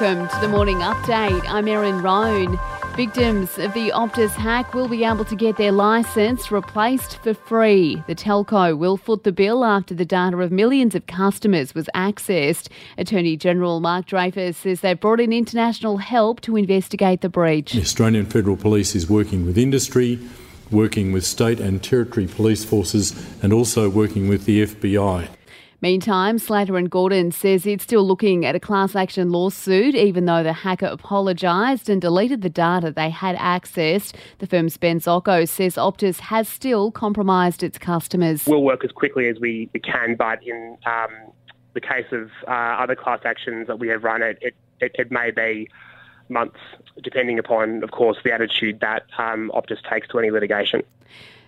Welcome to the morning update. I'm Erin Roan. Victims of the Optus hack will be able to get their licence replaced for free. The telco will foot the bill after the data of millions of customers was accessed. Attorney General Mark Dreyfus says they've brought in international help to investigate the breach. The Australian Federal Police is working with industry, working with state and territory police forces, and also working with the FBI. Meantime, Slater and Gordon says it's still looking at a class action lawsuit, even though the hacker apologised and deleted the data they had accessed. The firm's Ben Zocco says Optus has still compromised its customers. We'll work as quickly as we can, but in um, the case of uh, other class actions that we have run, it, it, it, may be months, depending upon, of course, the attitude that um, Optus takes to any litigation.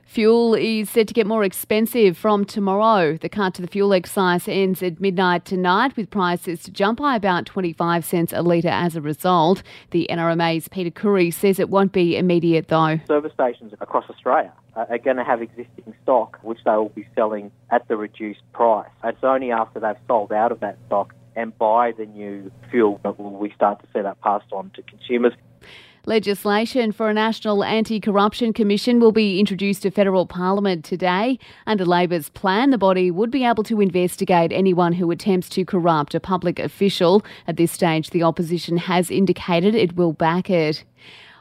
Fuel is set to get more expensive from tomorrow. The cut to the fuel excise ends at midnight tonight, with prices to jump by about 25 cents a litre as a result. The NRMA's Peter Khoury says it won't be immediate though. Service stations across Australia are going to have existing stock, which they will be selling at the reduced price. It's only after they've sold out of that stock and buy the new fuel that we start to see that passed on to consumers. Legislation for a National Anti Corruption Commission will be introduced to federal parliament today. Under Labor's plan, the body would be able to investigate anyone who attempts to corrupt a public official. At this stage, the opposition has indicated it will back it.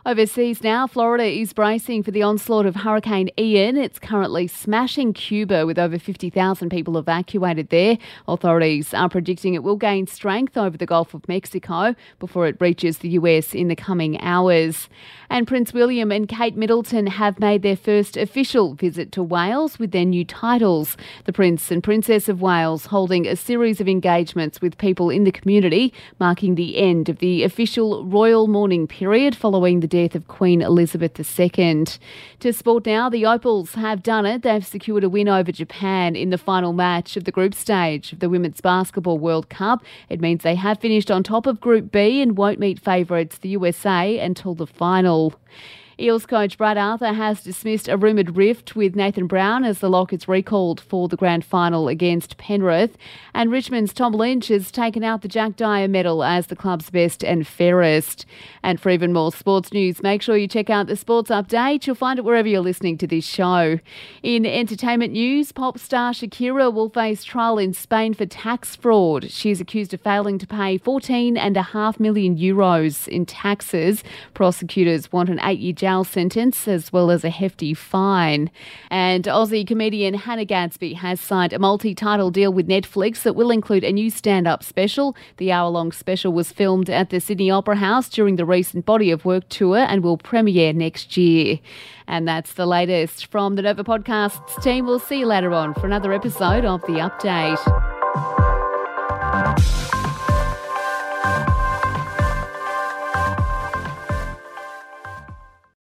Overseas now, Florida is bracing for the onslaught of Hurricane Ian. It's currently smashing Cuba with over 50,000 people evacuated there. Authorities are predicting it will gain strength over the Gulf of Mexico before it reaches the US in the coming hours. And Prince William and Kate Middleton have made their first official visit to Wales with their new titles. The Prince and Princess of Wales holding a series of engagements with people in the community, marking the end of the official royal mourning period following the death of Queen Elizabeth II. To sport now, the Opals have done it. They've secured a win over Japan in the final match of the group stage of the Women's Basketball World Cup. It means they have finished on top of Group B and won't meet favourites the USA until the final. Eels coach Brad Arthur has dismissed a rumoured rift with Nathan Brown as the Lock is recalled for the grand final against Penrith. And Richmond's Tom Lynch has taken out the Jack Dyer medal as the club's best and fairest. And for even more sports news, make sure you check out the Sports Update. You'll find it wherever you're listening to this show. In entertainment news, pop star Shakira will face trial in Spain for tax fraud. She's accused of failing to pay 14.5 million euros in taxes. Prosecutors want an eight year jail jail sentence as well as a hefty fine. And Aussie comedian Hannah Gadsby has signed a multi title deal with Netflix that will include a new stand up special. The hour long special was filmed at the Sydney Opera House during the recent Body of Work tour and will premiere next year. And that's the latest from the Nova Podcasts team. We'll see you later on for another episode of The Update.